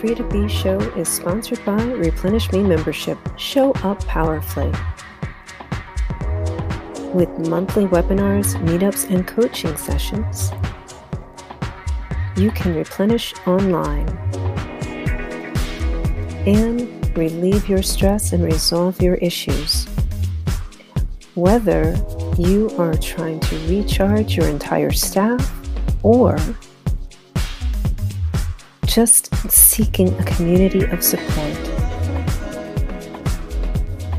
Free to Be show is sponsored by Replenish Me membership. Show up powerfully. With monthly webinars, meetups, and coaching sessions, you can replenish online and relieve your stress and resolve your issues. Whether you are trying to recharge your entire staff or just seeking a community of support.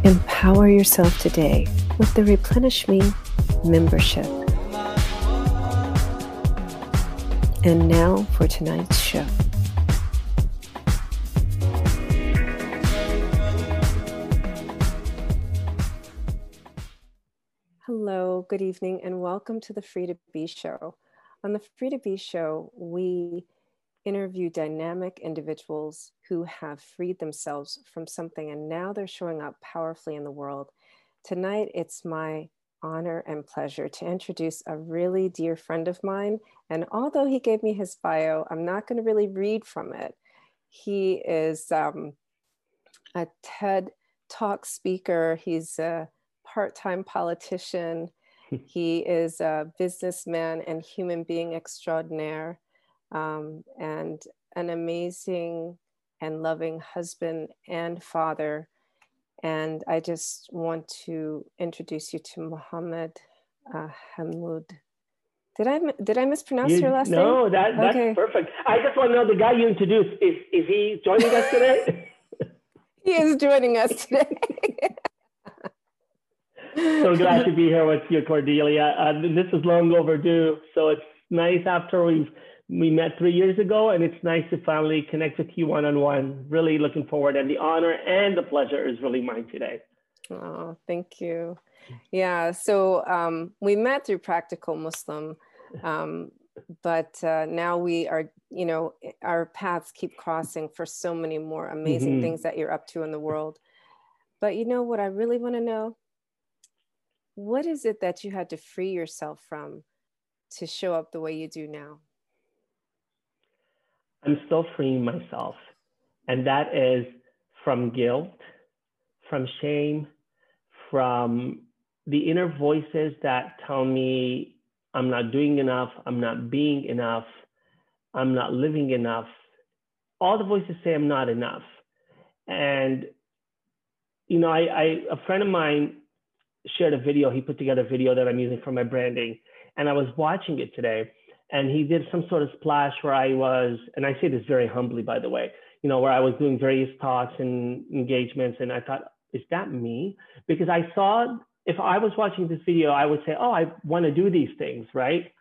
Empower yourself today with the Replenish Me membership. And now for tonight's show. Hello, good evening, and welcome to the Free to Be Show. On the Free to Be Show, we interview dynamic individuals who have freed themselves from something and now they're showing up powerfully in the world. Tonight, it's my honor and pleasure to introduce a really dear friend of mine. And although he gave me his bio, I'm not going to really read from it. He is um, a TED Talk speaker, he's a part time politician, he is a businessman and human being extraordinaire um, and an amazing and loving husband and father. And I just want to introduce you to Mohamed uh, Hammoud. Did I did I mispronounce you, your last no, name? No, that, that's okay. perfect. I just want to know the guy you introduced. Is is he joining us today? he is joining us today. so glad to be here with you, Cordelia. Uh, this is long overdue. So it's nice after we've we met three years ago, and it's nice to finally connect with you one on one. Really looking forward, and the honor and the pleasure is really mine today. Oh, thank you. Yeah, so um, we met through Practical Muslim, um, but uh, now we are, you know, our paths keep crossing for so many more amazing mm-hmm. things that you're up to in the world. But you know what I really want to know? What is it that you had to free yourself from to show up the way you do now? I'm still freeing myself. And that is from guilt, from shame, from the inner voices that tell me I'm not doing enough, I'm not being enough, I'm not living enough. All the voices say I'm not enough. And, you know, I, I a friend of mine shared a video, he put together a video that I'm using for my branding. And I was watching it today and he did some sort of splash where I was, and I say this very humbly, by the way, you know, where I was doing various talks and engagements, and I thought, is that me? Because I saw if I was watching this video, I would say, oh, I want to do these things, right?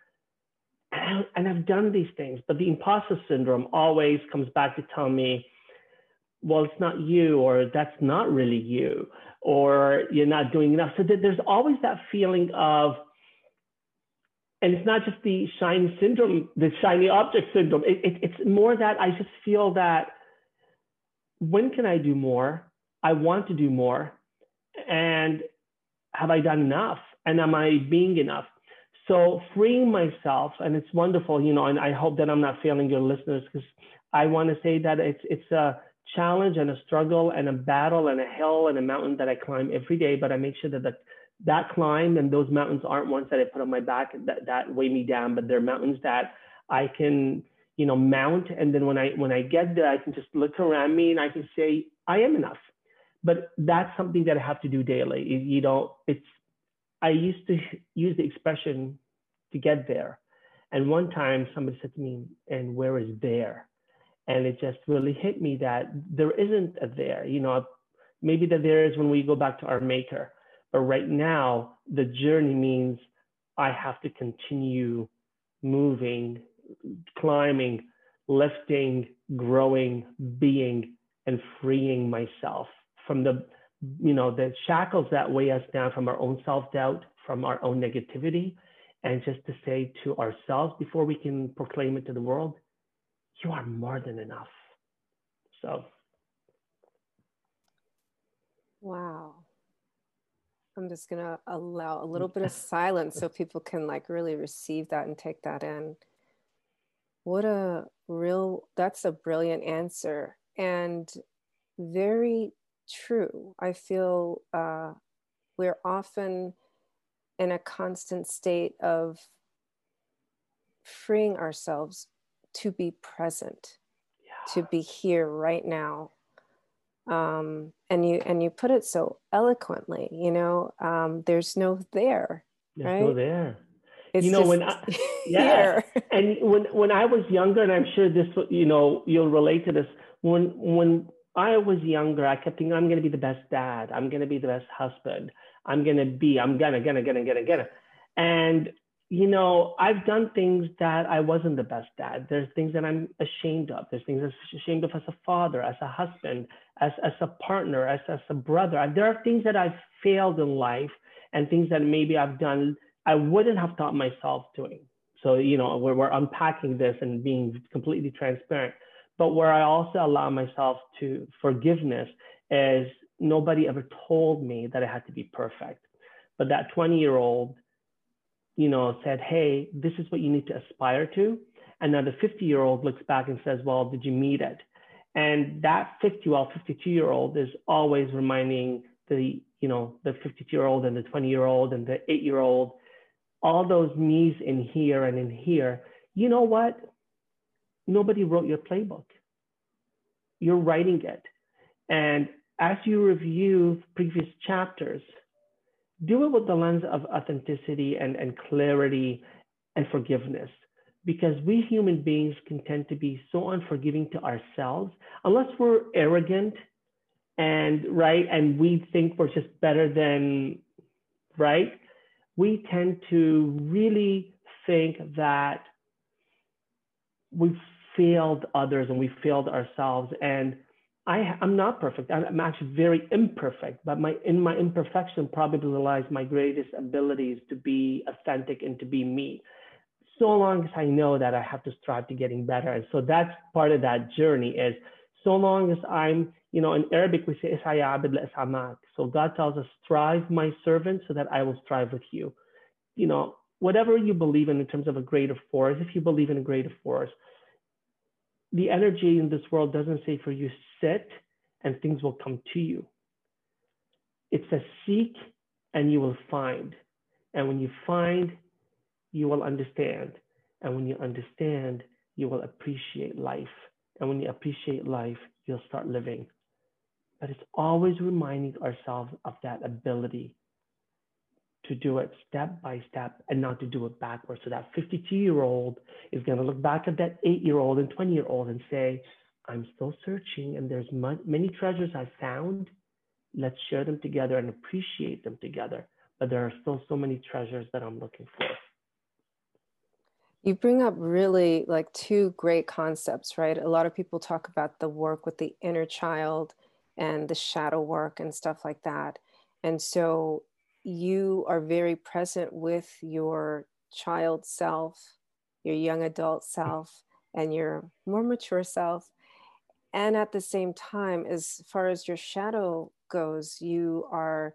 And, I, and I've done these things, but the imposter syndrome always comes back to tell me, well, it's not you, or that's not really you, or you're not doing enough. So there's always that feeling of and it's not just the shiny syndrome, the shiny object syndrome. It, it, it's more that I just feel that when can I do more? I want to do more. And have I done enough? And am I being enough? So freeing myself, and it's wonderful, you know, and I hope that I'm not failing your listeners because I want to say that it's it's a challenge and a struggle and a battle and a hill and a mountain that I climb every day, but I make sure that the that climb and those mountains aren't ones that I put on my back that, that weigh me down, but they're mountains that I can, you know, mount. And then when I when I get there, I can just look around me and I can say, I am enough. But that's something that I have to do daily. You know, it's I used to use the expression to get there. And one time somebody said to me, and where is there? And it just really hit me that there isn't a there. You know, maybe the there is when we go back to our maker but right now, the journey means I have to continue moving, climbing, lifting, growing, being, and freeing myself from the, you know, the shackles that weigh us down from our own self-doubt, from our own negativity, and just to say to ourselves before we can proclaim it to the world, you are more than enough. So. Wow. I'm just going to allow a little bit of silence so people can like really receive that and take that in. what a real that's a brilliant answer and very true i feel uh, we're often in a constant state of freeing ourselves to be present yeah. to be here right now um, and you and you put it so eloquently you know um, there's no there there's right? no there. It's you know when I, yeah. and when when I was younger and I'm sure this you know you'll relate to this when when I was younger I kept thinking I'm going to be the best dad. I'm going to be the best husband. I'm going to be I'm gonna gonna gonna gonna gonna. And you know, I've done things that I wasn't the best dad. There's things that I'm ashamed of. There's things I'm ashamed of as a father, as a husband, as, as a partner, as, as a brother. There are things that I've failed in life and things that maybe I've done I wouldn't have taught myself doing. So, you know, where we're unpacking this and being completely transparent. But where I also allow myself to forgiveness is nobody ever told me that I had to be perfect. But that 20 year old you know, said, hey, this is what you need to aspire to. And now the 50 year old looks back and says, well, did you meet it? And that 50, well, 52 year old is always reminding the, you know, the 52 year old and the 20 year old and the eight year old, all those me's in here and in here. You know what? Nobody wrote your playbook. You're writing it. And as you review previous chapters, do it with the lens of authenticity and, and clarity and forgiveness because we human beings can tend to be so unforgiving to ourselves unless we're arrogant and right and we think we're just better than right we tend to really think that we've failed others and we failed ourselves and I, I'm not perfect. I'm actually very imperfect, but my in my imperfection probably lies my greatest abilities to be authentic and to be me. So long as I know that I have to strive to getting better, and so that's part of that journey. Is so long as I'm, you know, in Arabic we say So God tells us, strive, my servant, so that I will strive with you. You know, whatever you believe in in terms of a greater force, if you believe in a greater force, the energy in this world doesn't say for you sit and things will come to you. It says seek and you will find. And when you find, you will understand. And when you understand, you will appreciate life. And when you appreciate life, you'll start living. But it's always reminding ourselves of that ability to do it step by step and not to do it backwards. So that 52 year old is going to look back at that eight year old and 20 year old and say, I'm still searching and there's many treasures I found. Let's share them together and appreciate them together. But there are still so many treasures that I'm looking for. You bring up really like two great concepts, right? A lot of people talk about the work with the inner child and the shadow work and stuff like that. And so you are very present with your child self, your young adult self, and your more mature self. And at the same time, as far as your shadow goes, you are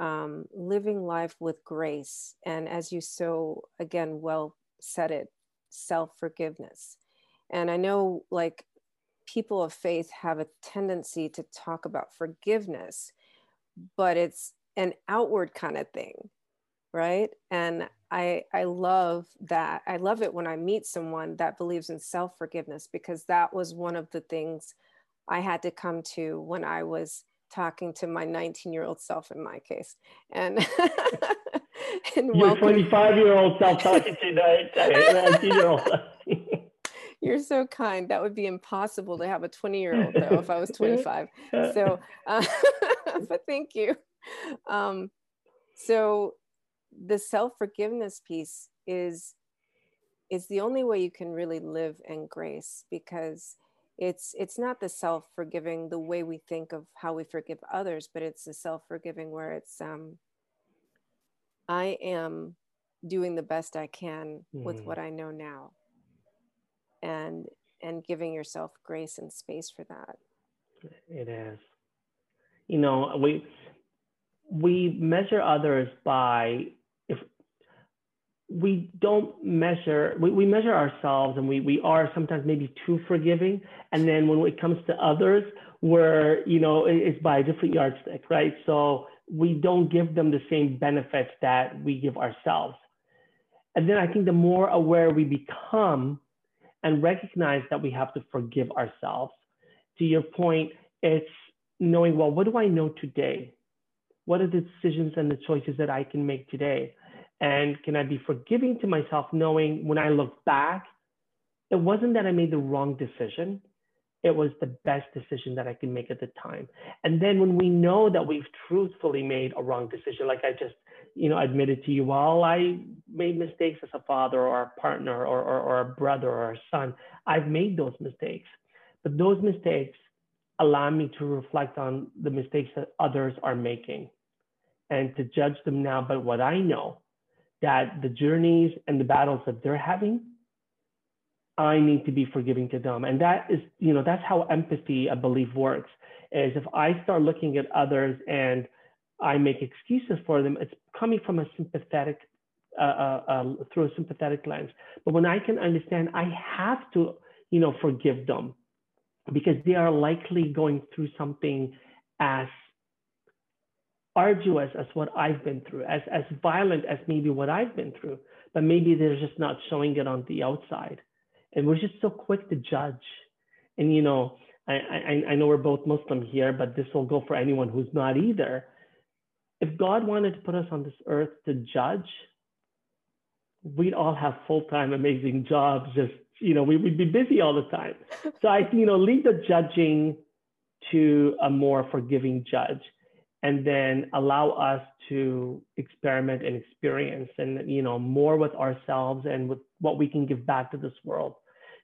um, living life with grace. And as you so, again, well said it, self forgiveness. And I know, like, people of faith have a tendency to talk about forgiveness, but it's an outward kind of thing right? And i i love that. I love it when i meet someone that believes in self forgiveness because that was one of the things i had to come to when i was talking to my 19 year old self in my case. And and your 25 year old self talking to 19 year old you're so kind. That would be impossible to have a 20 year old though if i was 25 so uh, but thank you. Um, so the self-forgiveness piece is is the only way you can really live in grace because it's it's not the self-forgiving the way we think of how we forgive others but it's the self-forgiving where it's um i am doing the best i can mm. with what i know now and and giving yourself grace and space for that it is you know we we measure others by if we don't measure, we, we measure ourselves and we, we are sometimes maybe too forgiving. And then when it comes to others, we're, you know, it's by a different yardstick, right? So we don't give them the same benefits that we give ourselves. And then I think the more aware we become and recognize that we have to forgive ourselves, to your point, it's knowing, well, what do I know today? What are the decisions and the choices that I can make today? And can I be forgiving to myself, knowing when I look back, it wasn't that I made the wrong decision, it was the best decision that I could make at the time. And then when we know that we've truthfully made a wrong decision, like I just, you know, admitted to you, well, I made mistakes as a father or a partner or, or, or a brother or a son. I've made those mistakes. But those mistakes allow me to reflect on the mistakes that others are making and to judge them now by what I know that the journeys and the battles that they're having, I need to be forgiving to them. And that is, you know, that's how empathy, I believe, works. Is if I start looking at others and I make excuses for them, it's coming from a sympathetic, uh, uh, uh, through a sympathetic lens. But when I can understand, I have to, you know, forgive them because they are likely going through something as arduous as what I've been through, as, as violent as maybe what I've been through, but maybe they're just not showing it on the outside. And we're just so quick to judge. And, you know, I, I, I know we're both Muslim here, but this will go for anyone who's not either. If God wanted to put us on this earth to judge, we'd all have full-time amazing jobs. Just, you know, we, would be busy all the time. So I, you know, leave the judging to a more forgiving judge and then allow us to experiment and experience and you know more with ourselves and with what we can give back to this world.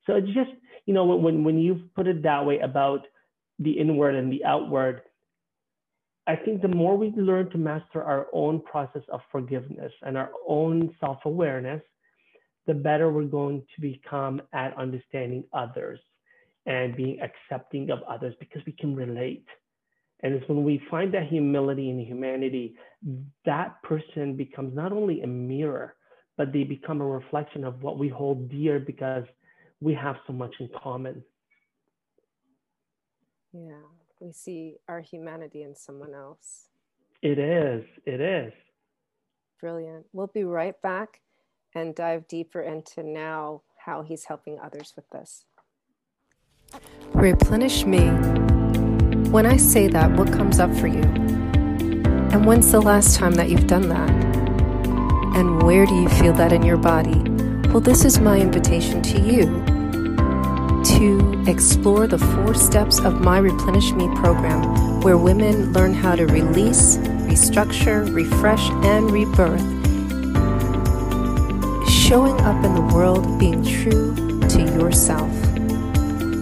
So it's just you know when when you put it that way about the inward and the outward i think the more we learn to master our own process of forgiveness and our own self-awareness the better we're going to become at understanding others and being accepting of others because we can relate. And it's when we find that humility and humanity, that person becomes not only a mirror, but they become a reflection of what we hold dear because we have so much in common. Yeah, we see our humanity in someone else. It is, it is. Brilliant. We'll be right back and dive deeper into now how he's helping others with this. Replenish me when I say that, what comes up for you? And when's the last time that you've done that? And where do you feel that in your body? Well, this is my invitation to you to explore the four steps of my Replenish Me program, where women learn how to release, restructure, refresh, and rebirth, showing up in the world being true to yourself.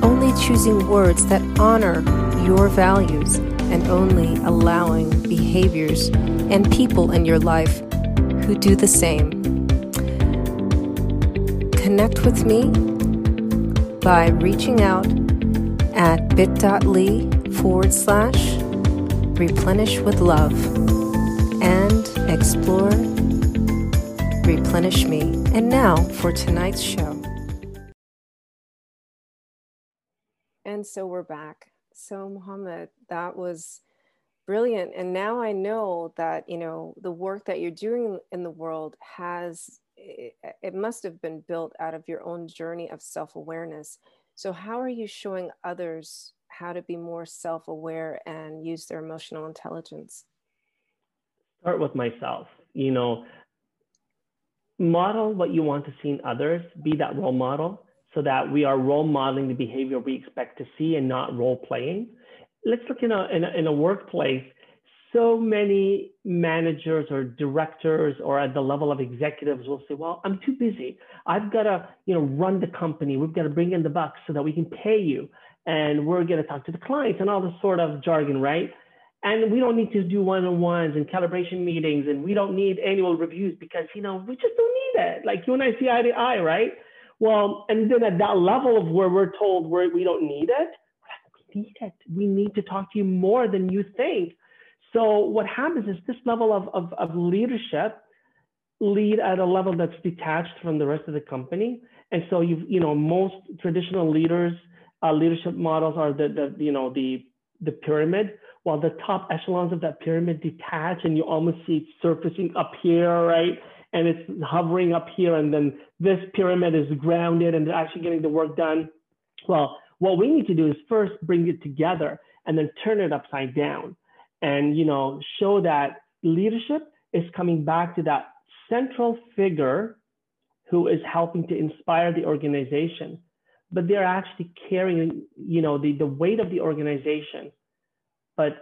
Only choosing words that honor your values and only allowing behaviors and people in your life who do the same. Connect with me by reaching out at bit.ly forward slash replenish with love and explore replenish me. And now for tonight's show. And so we're back. So, Mohamed, that was brilliant. And now I know that, you know, the work that you're doing in the world has, it, it must have been built out of your own journey of self awareness. So, how are you showing others how to be more self aware and use their emotional intelligence? Start with myself. You know, model what you want to see in others, be that role model so that we are role modeling the behavior we expect to see and not role playing. Let's look in a, in a, in a workplace. So many managers or directors or at the level of executives will say, well, I'm too busy. I've got to, you know, run the company. We've got to bring in the bucks so that we can pay you. And we're going to talk to the clients and all this sort of jargon, right? And we don't need to do one-on-ones and calibration meetings and we don't need annual reviews because, you know, we just don't need it. Like you and I see eye to eye, right? Well, and then at that level of where we're told we're, we don't need it, need it. We need to talk to you more than you think. So what happens is this level of, of, of leadership lead at a level that's detached from the rest of the company. And so you you know most traditional leaders uh, leadership models are the the you know the the pyramid, while the top echelons of that pyramid detach and you almost see it surfacing up here, right? And it's hovering up here, and then this pyramid is grounded and they're actually getting the work done. Well, what we need to do is first bring it together and then turn it upside down and you know show that leadership is coming back to that central figure who is helping to inspire the organization. But they're actually carrying you know the, the weight of the organization. But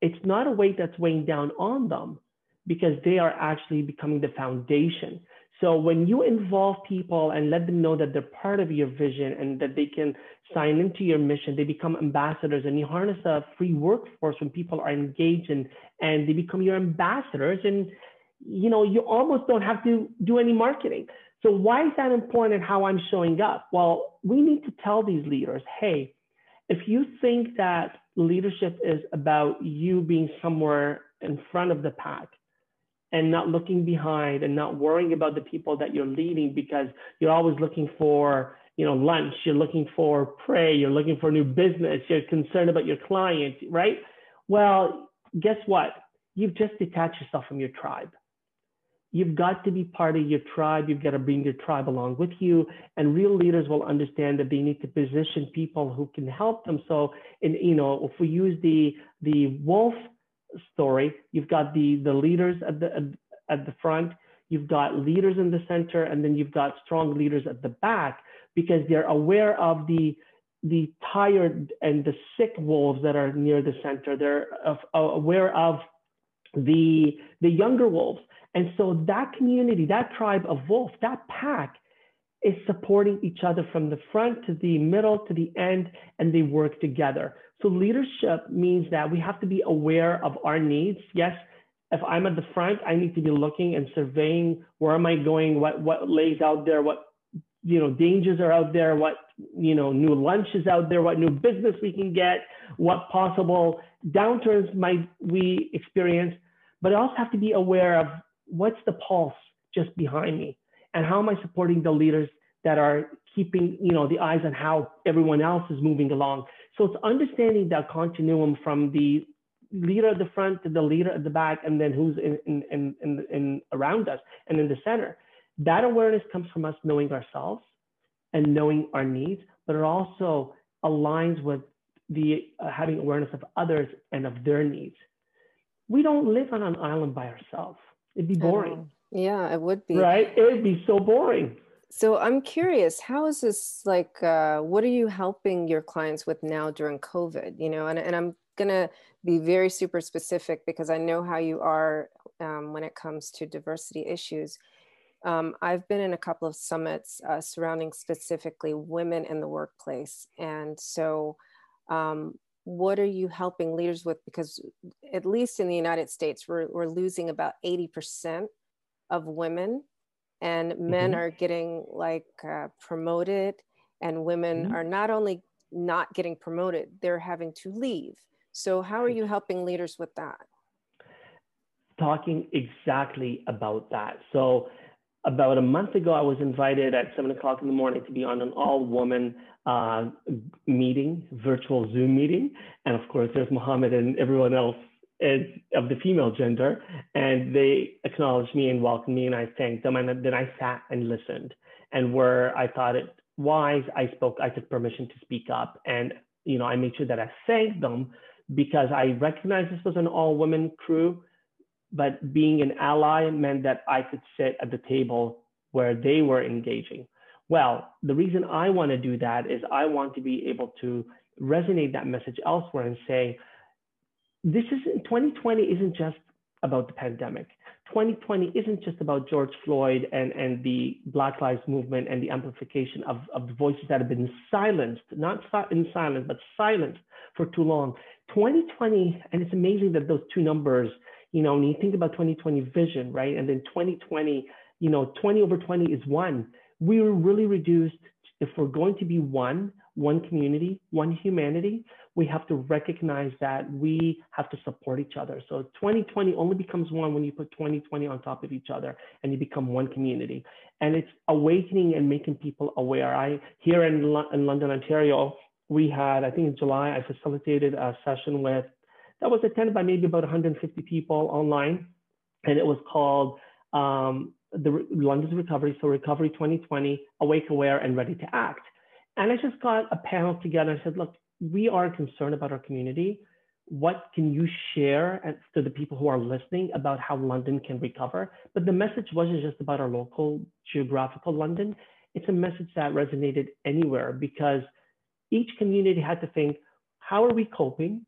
it's not a weight that's weighing down on them because they are actually becoming the foundation so when you involve people and let them know that they're part of your vision and that they can sign into your mission, they become ambassadors and you harness a free workforce when people are engaged and, and they become your ambassadors and you know you almost don't have to do any marketing. So why is that important how I'm showing up? Well, we need to tell these leaders, hey, if you think that leadership is about you being somewhere in front of the pack, and not looking behind and not worrying about the people that you're leading because you're always looking for you know lunch you're looking for prey you're looking for new business you're concerned about your client right? Well guess what? You've just detached yourself from your tribe. You've got to be part of your tribe. You've got to bring your tribe along with you and real leaders will understand that they need to position people who can help them. So in you know if we use the the wolf story. You've got the, the leaders at the, at the front, you've got leaders in the center, and then you've got strong leaders at the back because they're aware of the, the tired and the sick wolves that are near the center. They're aware of the, the younger wolves. And so that community, that tribe of wolves, that pack is supporting each other from the front to the middle to the end, and they work together. So leadership means that we have to be aware of our needs. Yes, if I'm at the front, I need to be looking and surveying where am I going, what what lays out there, what you know dangers are out there, what you know new lunches out there, what new business we can get, what possible downturns might we experience. But I also have to be aware of what's the pulse just behind me and how am I supporting the leaders that are keeping you know the eyes on how everyone else is moving along. So it's understanding that continuum from the leader at the front to the leader at the back, and then who's in in in, in, in around us and in the center. That awareness comes from us knowing ourselves and knowing our needs, but it also aligns with the uh, having awareness of others and of their needs. We don't live on an island by ourselves. It'd be boring. Yeah, it would be. Right? It would be so boring. So I'm curious, how is this like, uh, what are you helping your clients with now during COVID? You know, and, and I'm going to be very super specific because I know how you are um, when it comes to diversity issues. Um, I've been in a couple of summits uh, surrounding specifically women in the workplace. And so, um, what are you helping leaders with? Because, at least in the United States, we're, we're losing about 80% of women and men mm-hmm. are getting like uh, promoted and women mm-hmm. are not only not getting promoted they're having to leave. So how are you helping leaders with that? Talking exactly about that. So about a month ago i was invited at seven o'clock in the morning to be on an all woman uh, meeting virtual zoom meeting. And of course there's Mohamed and everyone else is of the female gender, and they acknowledged me and welcomed me, and I thanked them, and then I sat and listened. And where I thought it wise, I spoke. I took permission to speak up, and you know, I made sure that I thanked them because I recognized this was an all-women crew, but being an ally meant that I could sit at the table where they were engaging. Well, the reason I want to do that is I want to be able to resonate that message elsewhere and say, this isn't 2020 isn't just about the pandemic. 2020 isn't just about George Floyd and, and the Black Lives Movement and the amplification of, of the voices that have been silenced, not in silence, but silenced for too long. 2020, and it's amazing that those two numbers, you know, when you think about 2020 vision, right? And then 2020, you know, 20 over 20 is one. We were really reduced if we're going to be one, one community, one humanity, we have to recognize that we have to support each other. So 2020 only becomes one when you put 2020 on top of each other and you become one community. And it's awakening and making people aware. I here in, in London, Ontario, we had, I think in July, I facilitated a session with that was attended by maybe about 150 people online, and it was called um, the London's Recovery, so Recovery 2020, Awake, Aware, and Ready to Act. And I just got a panel together. I said, look, we are concerned about our community. What can you share to the people who are listening about how London can recover? But the message wasn't just about our local geographical London. It's a message that resonated anywhere because each community had to think, how are we coping?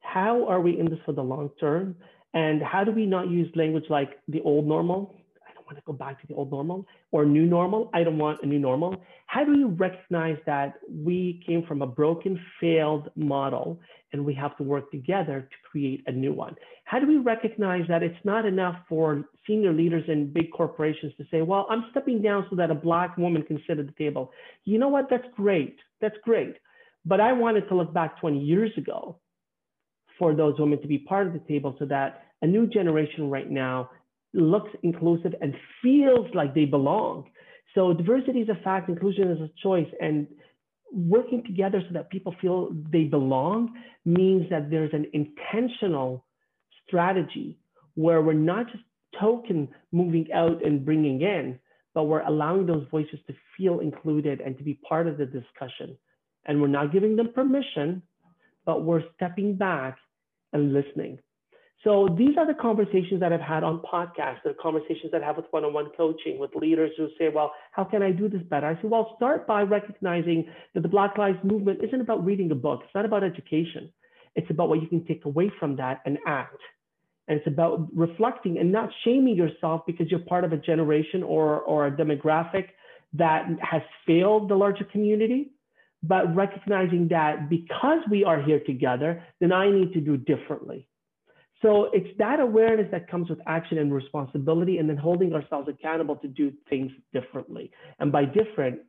How are we in this for the long term? And how do we not use language like the old normal? Want to go back to the old normal or new normal. I don't want a new normal. How do we recognize that we came from a broken, failed model and we have to work together to create a new one? How do we recognize that it's not enough for senior leaders in big corporations to say, well, I'm stepping down so that a Black woman can sit at the table? You know what? That's great. That's great. But I wanted to look back 20 years ago for those women to be part of the table so that a new generation right now looks inclusive and feels like they belong. So diversity is a fact, inclusion is a choice, and working together so that people feel they belong means that there's an intentional strategy where we're not just token moving out and bringing in, but we're allowing those voices to feel included and to be part of the discussion. And we're not giving them permission, but we're stepping back and listening. So these are the conversations that I've had on podcasts, the conversations that I have with one-on-one coaching with leaders who say, well, how can I do this better? I say, well, start by recognizing that the Black Lives Movement isn't about reading a book. It's not about education. It's about what you can take away from that and act. And it's about reflecting and not shaming yourself because you're part of a generation or, or a demographic that has failed the larger community but recognizing that because we are here together, then I need to do differently. So it's that awareness that comes with action and responsibility, and then holding ourselves accountable to do things differently. And by different,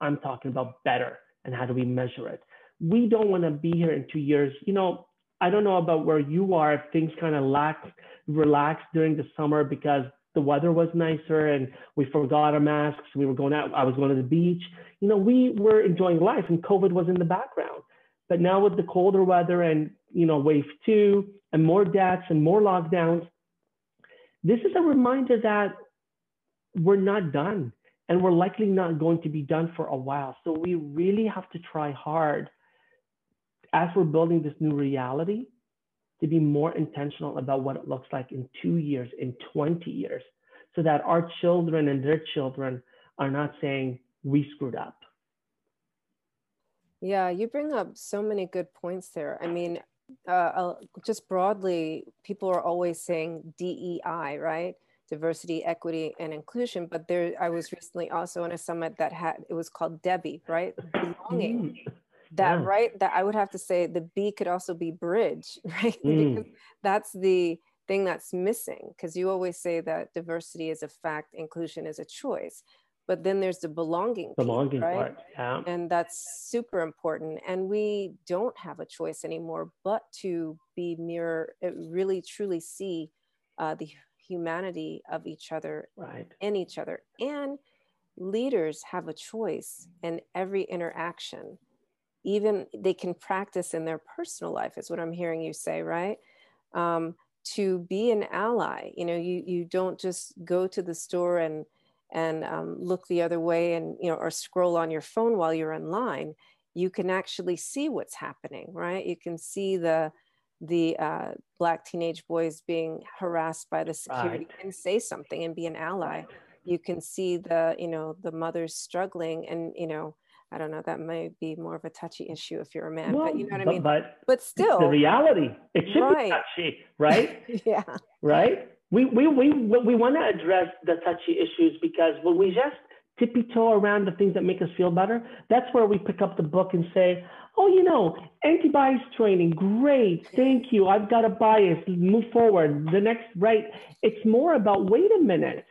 I'm talking about better and how do we measure it. We don't want to be here in two years. You know, I don't know about where you are, if things kind of lack relaxed during the summer because the weather was nicer and we forgot our masks. We were going out. I was going to the beach. You know, we were enjoying life and COVID was in the background. But now with the colder weather and, you know, wave two and more deaths and more lockdowns, this is a reminder that we're not done and we're likely not going to be done for a while. So we really have to try hard as we're building this new reality to be more intentional about what it looks like in two years, in 20 years, so that our children and their children are not saying, we screwed up. Yeah, you bring up so many good points there. I mean, uh, just broadly, people are always saying DEI, right? Diversity, equity, and inclusion. But there, I was recently also in a summit that had it was called Debbie, right? Belonging. Mm that yeah. right that i would have to say the b could also be bridge right mm. because that's the thing that's missing because you always say that diversity is a fact inclusion is a choice but then there's the belonging belonging piece, right part yeah. and that's super important and we don't have a choice anymore but to be mirror uh, really truly see uh, the humanity of each other right. in each other and leaders have a choice in every interaction even they can practice in their personal life is what i'm hearing you say right um, to be an ally you know you you don't just go to the store and and um, look the other way and you know or scroll on your phone while you're in line you can actually see what's happening right you can see the the uh, black teenage boys being harassed by the security right. and say something and be an ally you can see the you know the mothers struggling and you know I don't know, that might be more of a touchy issue if you're a man, well, but you know what but, I mean? But, but still. The reality, it should right. be touchy, right? yeah. Right? We, we, we, we want to address the touchy issues because when we just tippy toe around the things that make us feel better, that's where we pick up the book and say, oh, you know, anti-bias training, great, thank you. I've got a bias, move forward. The next, right? It's more about, wait a minute.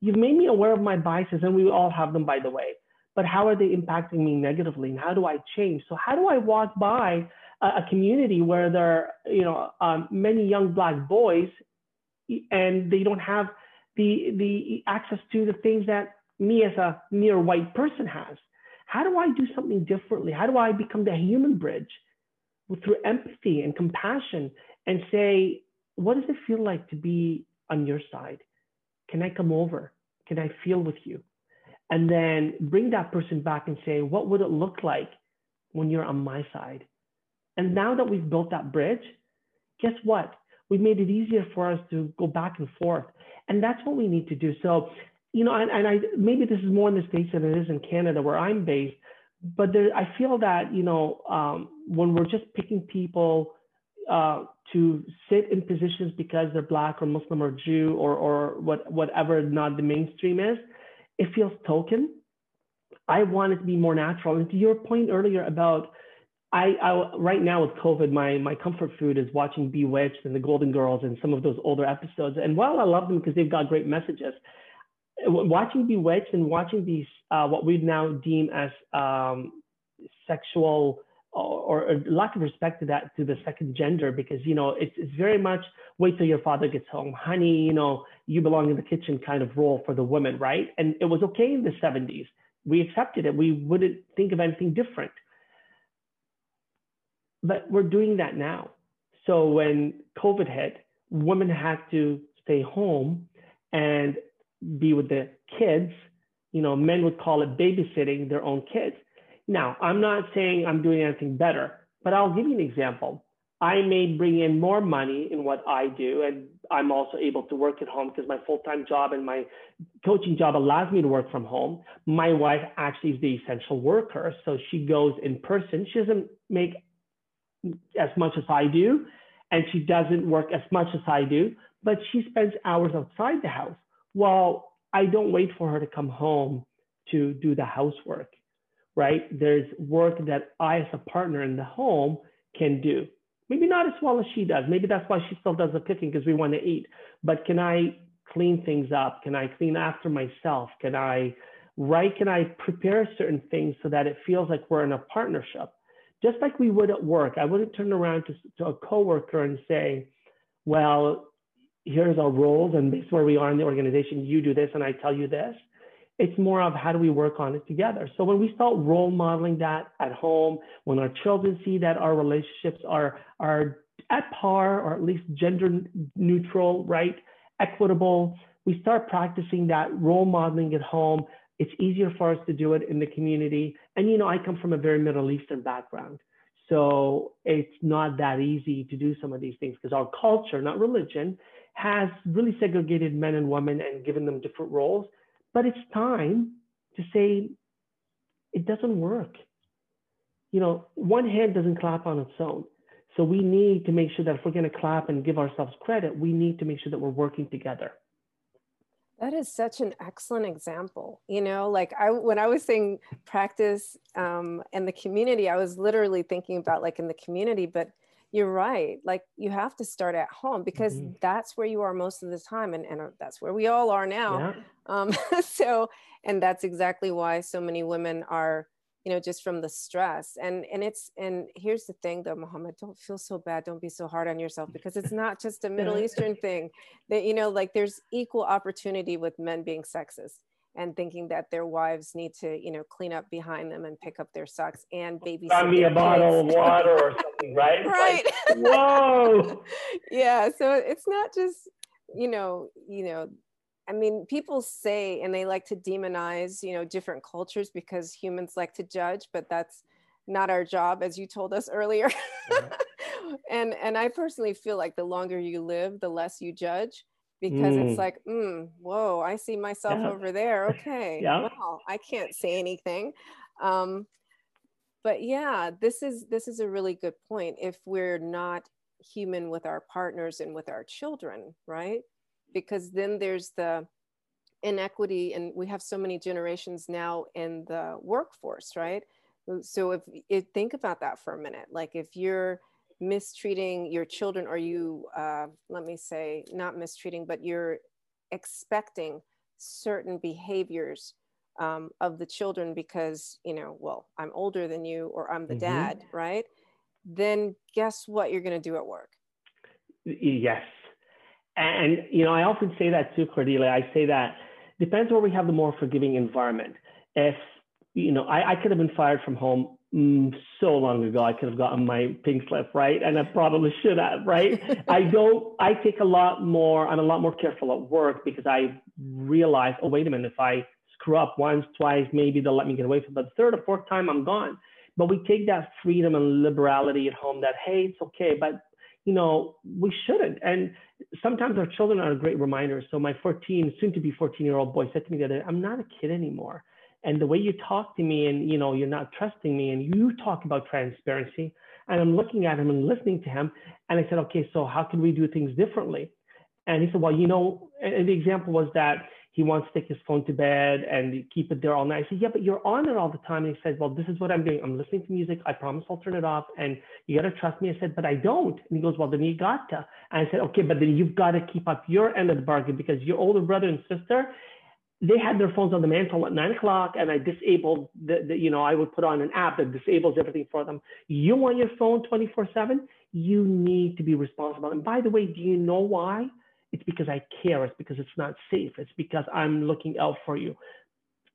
You've made me aware of my biases, and we all have them, by the way but how are they impacting me negatively and how do I change? So how do I walk by a, a community where there are, you know, um, many young black boys and they don't have the, the access to the things that me as a mere white person has? How do I do something differently? How do I become the human bridge through empathy and compassion and say, what does it feel like to be on your side? Can I come over? Can I feel with you? And then bring that person back and say, what would it look like when you're on my side? And now that we've built that bridge, guess what? We've made it easier for us to go back and forth. And that's what we need to do. So, you know, and, and I maybe this is more in the States than it is in Canada where I'm based, but there, I feel that, you know, um, when we're just picking people uh, to sit in positions because they're black or Muslim or Jew or or what whatever not the mainstream is, it feels token. I want it to be more natural. And to your point earlier about I, I, right now with COVID, my my comfort food is watching Bewitched and The Golden Girls and some of those older episodes. And while I love them because they've got great messages, watching Bewitched and watching these uh, what we now deem as um, sexual or, or, lack of respect to that to the second gender because you know it's, it's very much wait till your father gets home. Honey you know you belong in the kitchen kind of role for the women right? And it was okay in the 70s we accepted it. We wouldn't think of anything different but we're doing that now so when covid hit women had to stay home and be with the kids you know men would call it babysitting their own kids now, I'm not saying I'm doing anything better, but I'll give you an example. I may bring in more money in what I do, and I'm also able to work at home because my full time job and my coaching job allows me to work from home. My wife actually is the essential worker, so she goes in person. She doesn't make as much as I do, and she doesn't work as much as I do, but she spends hours outside the house. Well, I don't wait for her to come home to do the housework right? There's work that I, as a partner in the home, can do. Maybe not as well as she does. Maybe that's why she still does the cooking because we want to eat. But can I clean things up? Can I clean after myself? Can I, right? Can I prepare certain things so that it feels like we're in a partnership? Just like we would at work, I wouldn't turn around to, to a coworker and say, well, here's our roles and this is where we are in the organization. You do this and I tell you this. It's more of how do we work on it together. So when we start role modeling that at home, when our children see that our relationships are are at par or at least gender neutral, right, equitable, we start practicing that role modeling at home. It's easier for us to do it in the community. And you know, I come from a very Middle Eastern background. So it's not that easy to do some of these things because our culture, not religion, has really segregated men and women and given them different roles. But it's time to say it doesn't work. You know, one hand doesn't clap on its own. So we need to make sure that if we're going to clap and give ourselves credit, we need to make sure that we're working together. That is such an excellent example. You know, like I when I was saying practice um, and the community, I was literally thinking about like in the community, but you're right like you have to start at home because mm-hmm. that's where you are most of the time and, and uh, that's where we all are now yeah. um, so and that's exactly why so many women are you know just from the stress and and it's and here's the thing though Mohamed don't feel so bad don't be so hard on yourself because it's not just a middle eastern thing that you know like there's equal opportunity with men being sexist and thinking that their wives need to, you know, clean up behind them and pick up their socks and. Buy me a kids. bottle of water or something, right? right. Like, whoa. yeah. So it's not just, you know, you know, I mean, people say and they like to demonize, you know, different cultures because humans like to judge, but that's not our job, as you told us earlier. Mm-hmm. and and I personally feel like the longer you live, the less you judge because mm. it's like, mm, whoa, I see myself yeah. over there. Okay. yeah. Well, I can't say anything. Um, but yeah, this is this is a really good point. If we're not human with our partners and with our children, right? Because then there's the inequity, and we have so many generations now in the workforce, right? So if, if think about that for a minute, like if you're mistreating your children or you uh, let me say not mistreating but you're expecting certain behaviors um, of the children because you know well i'm older than you or i'm the mm-hmm. dad right then guess what you're going to do at work yes and you know i often say that too cordelia. I say that depends where we have the more forgiving environment. If you know i, I could have been fired from home mm, so long ago. I could have gotten my pink slip right? And i probably should have right? I don't i take a lot more i'm a lot more careful at work because i realize oh wait a minute if i screw up once, twice, maybe they'll let me get away from it. But the third or fourth time, I'm gone. But we take that freedom and liberality at home that, hey, it's okay, but you know, we shouldn't. And sometimes our children are a great reminder. So my 14, soon to be 14 year old boy said to me the other day, I'm not a kid anymore. And the way you talk to me and, you know, you're not trusting me and you talk about transparency. And I'm looking at him and listening to him. And I said, okay, so how can we do things differently? And he said, well, you know, and the example was that he wants to take his phone to bed and keep it there all night. I said, yeah, but you're on it all the time. And he said, well, this is what I'm doing. I'm listening to music. I promise I'll turn it off. And you got to trust me. I said, but I don't. And he goes, well, then you got to. And I said, okay, but then you've got to keep up your end of the bargain because your older brother and sister, they had their phones on the mantle at nine o'clock and I disabled the, the, you know, I would put on an app that disables everything for them. You want your phone 24 seven, you need to be responsible. And by the way, do you know why? It's because I care. It's because it's not safe. It's because I'm looking out for you.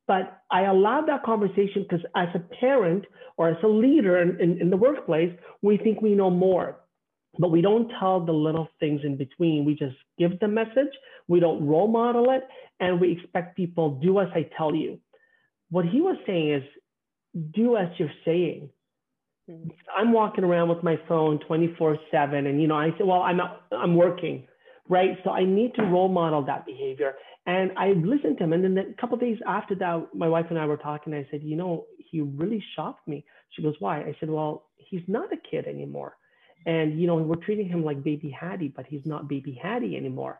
But I allowed that conversation because as a parent or as a leader in, in, in the workplace, we think we know more but we don't tell the little things in between. We just give the message, we don't role model it, and we expect people do as I tell you. What he was saying is, do as you're saying. Mm-hmm. I'm walking around with my phone 24 7, and you know, I say, well, I'm not, I'm working right? So I need to role model that behavior. And I listened to him. And then a couple days after that, my wife and I were talking. I said, you know, he really shocked me. She goes, why? I said, well, he's not a kid anymore. And, you know, we're treating him like baby Hattie, but he's not baby Hattie anymore.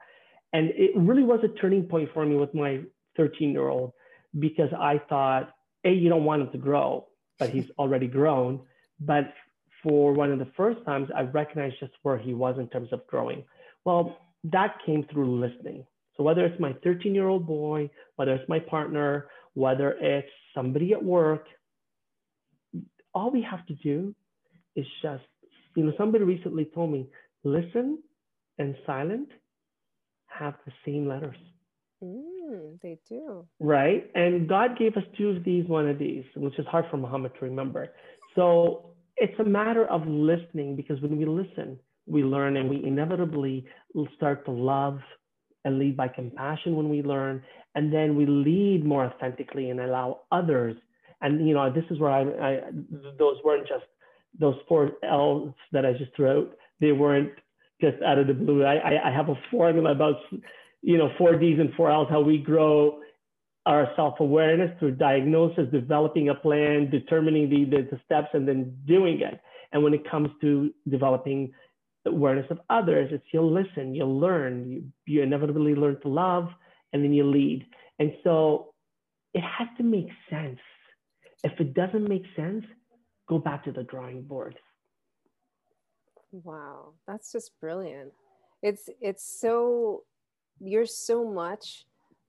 And it really was a turning point for me with my 13 year old because I thought, A, you don't want him to grow, but he's already grown. But for one of the first times, I recognized just where he was in terms of growing. Well, that came through listening. So whether it's my 13 year old boy, whether it's my partner, whether it's somebody at work, all we have to do is just, you know, somebody recently told me, listen and silent have the same letters. Mm, they do. Right. And God gave us two of these, one of these, which is hard for Mohamed to remember. So it's a matter of listening because when we listen, we learn and we inevitably start to love and lead by compassion when we learn. And then we lead more authentically and allow others. And you know this is where I, I those weren't just those four L's that I just threw out they weren't just out of the blue. I, I, I have a formula about you know four D's and four L's how we grow our self-awareness through diagnosis developing a plan determining the, the, the steps and then doing it. And when it comes to developing awareness of others. It's you'll listen, you'll learn, you, you inevitably learn to love, and then you lead. And so it has to make sense. If it doesn't make sense, go back to the drawing board. Wow, that's just brilliant. It's it's so you're so much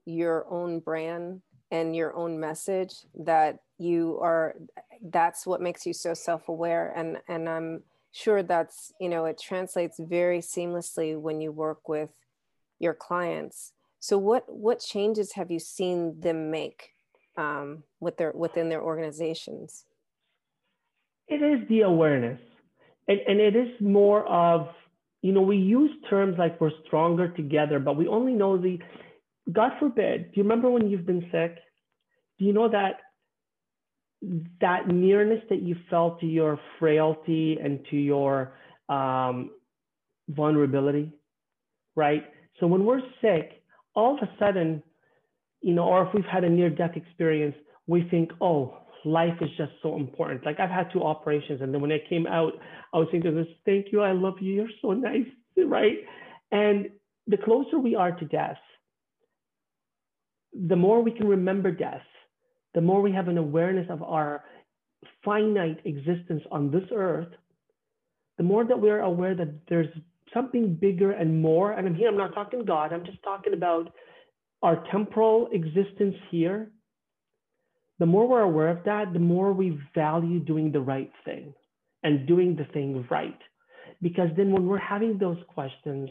your own brand and your own message that you are that's what makes you so self-aware and and I'm sure that's you know it translates very seamlessly when you work with your clients. So what what changes have you seen them make um, with their within their organizations? It is the awareness. And, and it is more of you know we use terms like we're stronger together but we only know the god forbid do you remember when you've been sick? Do you know that that nearness that you felt to your frailty and to your um, vulnerability, right? So when we're sick, all of a sudden, you know, or if we've had a near death experience, we think, oh, life is just so important. Like I've had two operations, and then when I came out, I was thinking this, thank you, I love you, you're so nice, right? And the closer we are to death, the more we can remember death the more we have an awareness of our finite existence on this earth, the more that we're aware that there's something bigger and more. And I'm here, I'm not talking God, I'm just talking about our temporal existence here. the more we're aware of that, the more we value doing the right thing and doing the thing right. Because then when we're having those questions,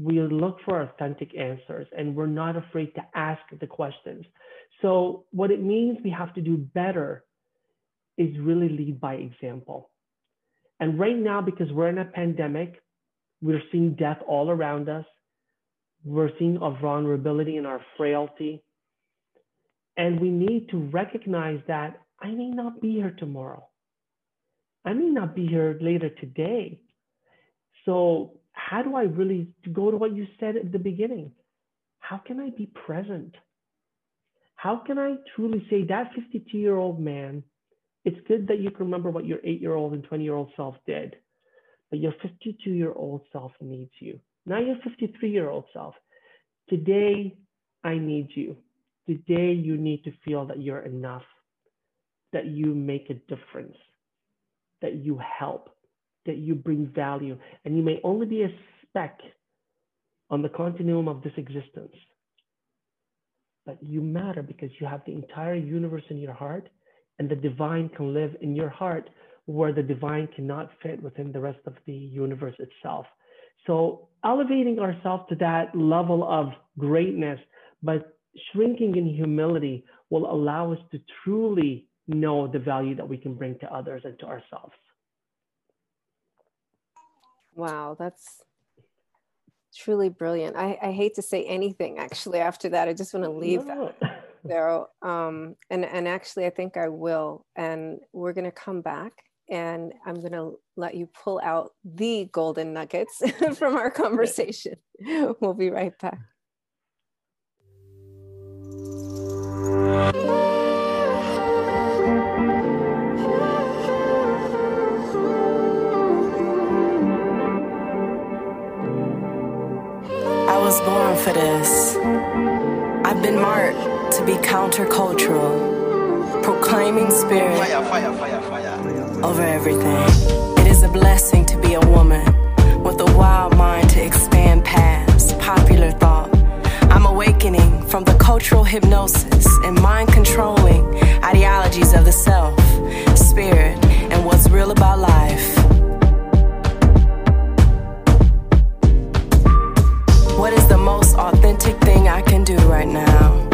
we look for authentic answers and we're not afraid to ask the questions. So, what it means we have to do better is really lead by example. And right now, because we're in a pandemic, we're seeing death all around us. We're seeing our vulnerability and our frailty. And we need to recognize that I may not be here tomorrow. I may not be here later today. So, how do I really go to what you said at the beginning? How can I be present? How can I truly say that 52 year old man? It's good that you can remember what your eight year old and 20 year old self did, but your 52 year old self needs you. Now, your 53 year old self. Today, I need you. Today, you need to feel that you're enough, that you make a difference, that you help, that you bring value. And you may only be a speck on the continuum of this existence, but you matter because you have the entire universe in your heart, and the divine can live in your heart where the divine cannot fit within the rest of the universe itself. So, elevating ourselves to that level of greatness, but shrinking in humility will allow us to truly know the value that we can bring to others and to ourselves. Wow, that's truly brilliant. I, I hate to say anything actually after that. I just want to leave no. that there. Um, and, and actually, I think I will. And we're going to come back and I'm going to let you pull out the golden nuggets from our conversation. We'll be right back. For this. I've been marked to be countercultural, proclaiming spirit fire, fire, fire, over everything. It is a blessing to be a woman with a wild mind to expand past popular thought I'm awakening from the cultural hypnosis and mind controlling ideologies of the self, spirit, and what's real about life. Authentic thing I can do right now?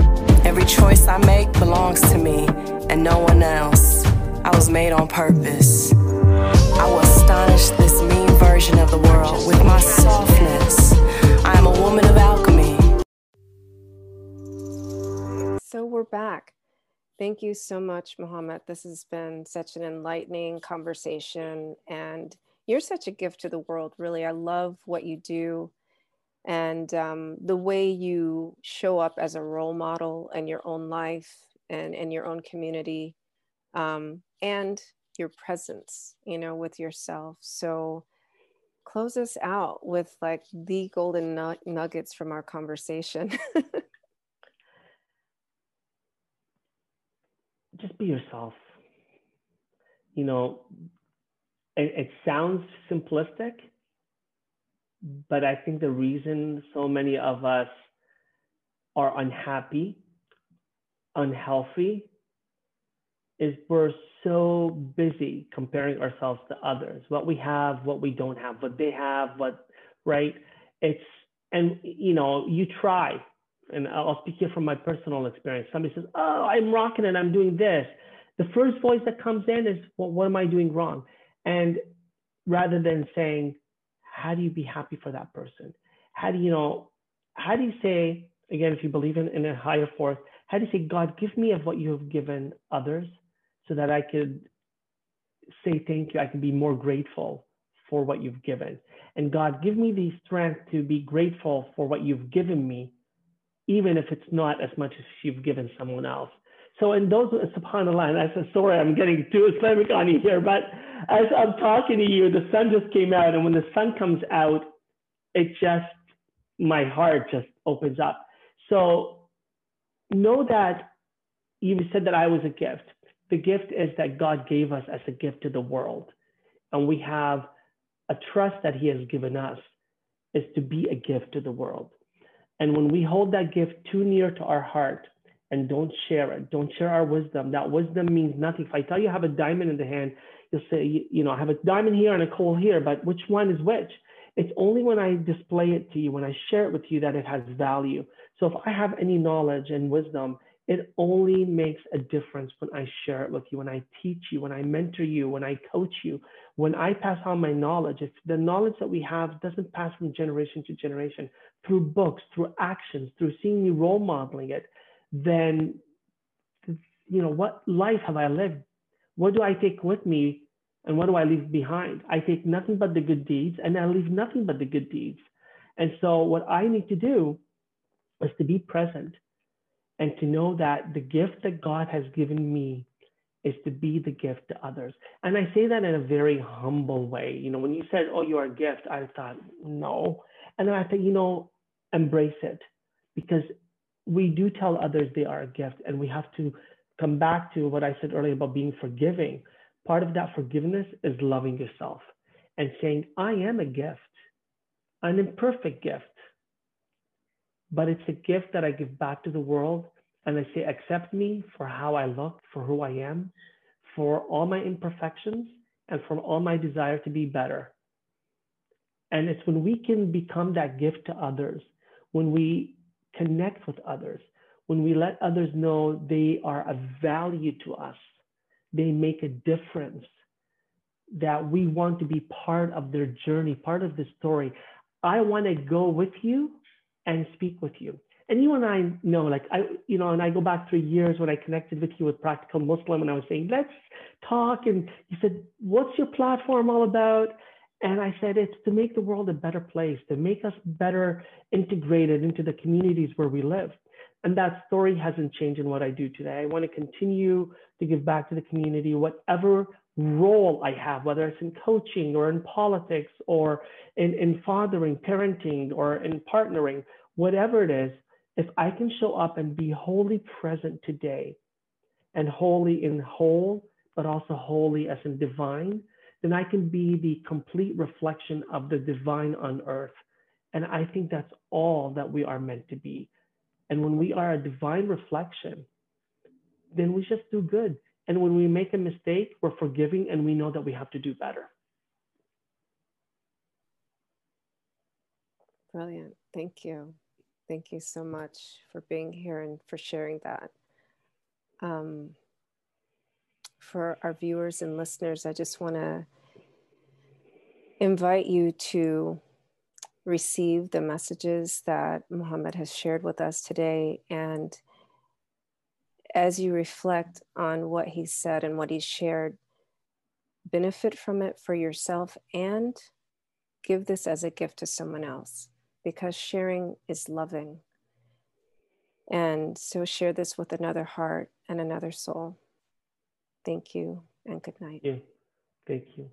Every choice I make belongs to me and no one else. I was made on purpose. I will astonish this mean version of the world with my softness. I am a woman of alchemy. So we're back. Thank you so much, Mohamed. This has been such an enlightening conversation, and you're such a gift to the world, really. I love what you do and um, the way you show up as a role model in your own life and in your own community, um, and your presence, you know, with yourself. So, close us out with like the golden nuggets from our conversation. just be yourself. You know, it, it sounds simplistic, but I think the reason so many of us are unhappy, unhealthy, is we're so busy comparing ourselves to others, what we have, what we don't have, what they have, what, right? It's, and, you know, you try, and I'll speak here from my personal experience. Somebody says, "Oh, I'm rocking and I'm doing this." The first voice that comes in is, "Well, what am I doing wrong?" And rather than saying, "How do you be happy for that person?" How do you know? How do you say again, if you believe in, in a higher force, how do you say, "God, give me of what you have given others, so that I could say thank you. I can be more grateful for what you've given." And God, give me the strength to be grateful for what you've given me even if it's not as much as you've given someone else. So in those, subhanAllah, and I said, sorry, I'm getting too Islamic on you here, but as I'm talking to you, the sun just came out. And when the sun comes out, it just, my heart just opens up. So know that you said that I was a gift. The gift is that God gave us as a gift to the world. And we have a trust that he has given us is to be a gift to the world. And when we hold that gift too near to our heart, and don't share it. Don't share our wisdom. That wisdom means nothing. If I tell you I have a diamond in the hand, you'll say, you know, I have a diamond here and a coal here, but which one is which? It's only when I display it to you, when I share it with you, that it has value. So if I have any knowledge and wisdom, it only makes a difference when I share it with you, when I teach you, when I mentor you, when I coach you, when I pass on my knowledge. If the knowledge that we have doesn't pass from generation to generation through books, through actions, through seeing me role modeling it, then you know what life have I lived? What do I take with me and what do I leave behind? I take nothing but the good deeds and I leave nothing but the good deeds. And so what I need to do is to be present and to know that the gift that God has given me is to be the gift to others. And I say that in a very humble way. You know, when you said, Oh, you're a gift, I thought, no. And then I think, you know, embrace it because we do tell others they are a gift and we have to come back to what I said earlier about being forgiving. Part of that forgiveness is loving yourself and saying, I am a gift, an imperfect gift, but it's a gift that I give back to the world. And I say, accept me for how I look, for who I am, for all my imperfections, and for all my desire to be better. And it's when we can become that gift to others, when we connect with others, when we let others know they are a value to us, they make a difference, that we want to be part of their journey, part of the story. I want to go with you and speak with you. And you and I know, like I, you know, and I go back three years when I connected with you with Practical Muslim, and I was saying, let's talk. And you said, what's your platform all about? And I said, it's to make the world a better place, to make us better integrated into the communities where we live. And that story hasn't changed in what I do today. I want to continue to give back to the community, whatever role I have, whether it's in coaching or in politics or in, in fathering, parenting, or in partnering, whatever it is, if I can show up and be wholly present today and wholly in whole, but also wholly as in divine, then I can be the complete reflection of the divine on earth. And I think that's all that we are meant to be. And when we are a divine reflection, then we just do good. And when we make a mistake, we're forgiving and we know that we have to do better. Brilliant. Thank you. Thank you so much for being here and for sharing that. Um, for our viewers and listeners, I just want to invite you to receive the messages that Mohamed has shared with us today. And as you reflect on what he said and what he shared, benefit from it for yourself and give this as a gift to someone else because sharing is loving. And so share this with another heart and another soul. Thank you and good night. Yeah. Thank you.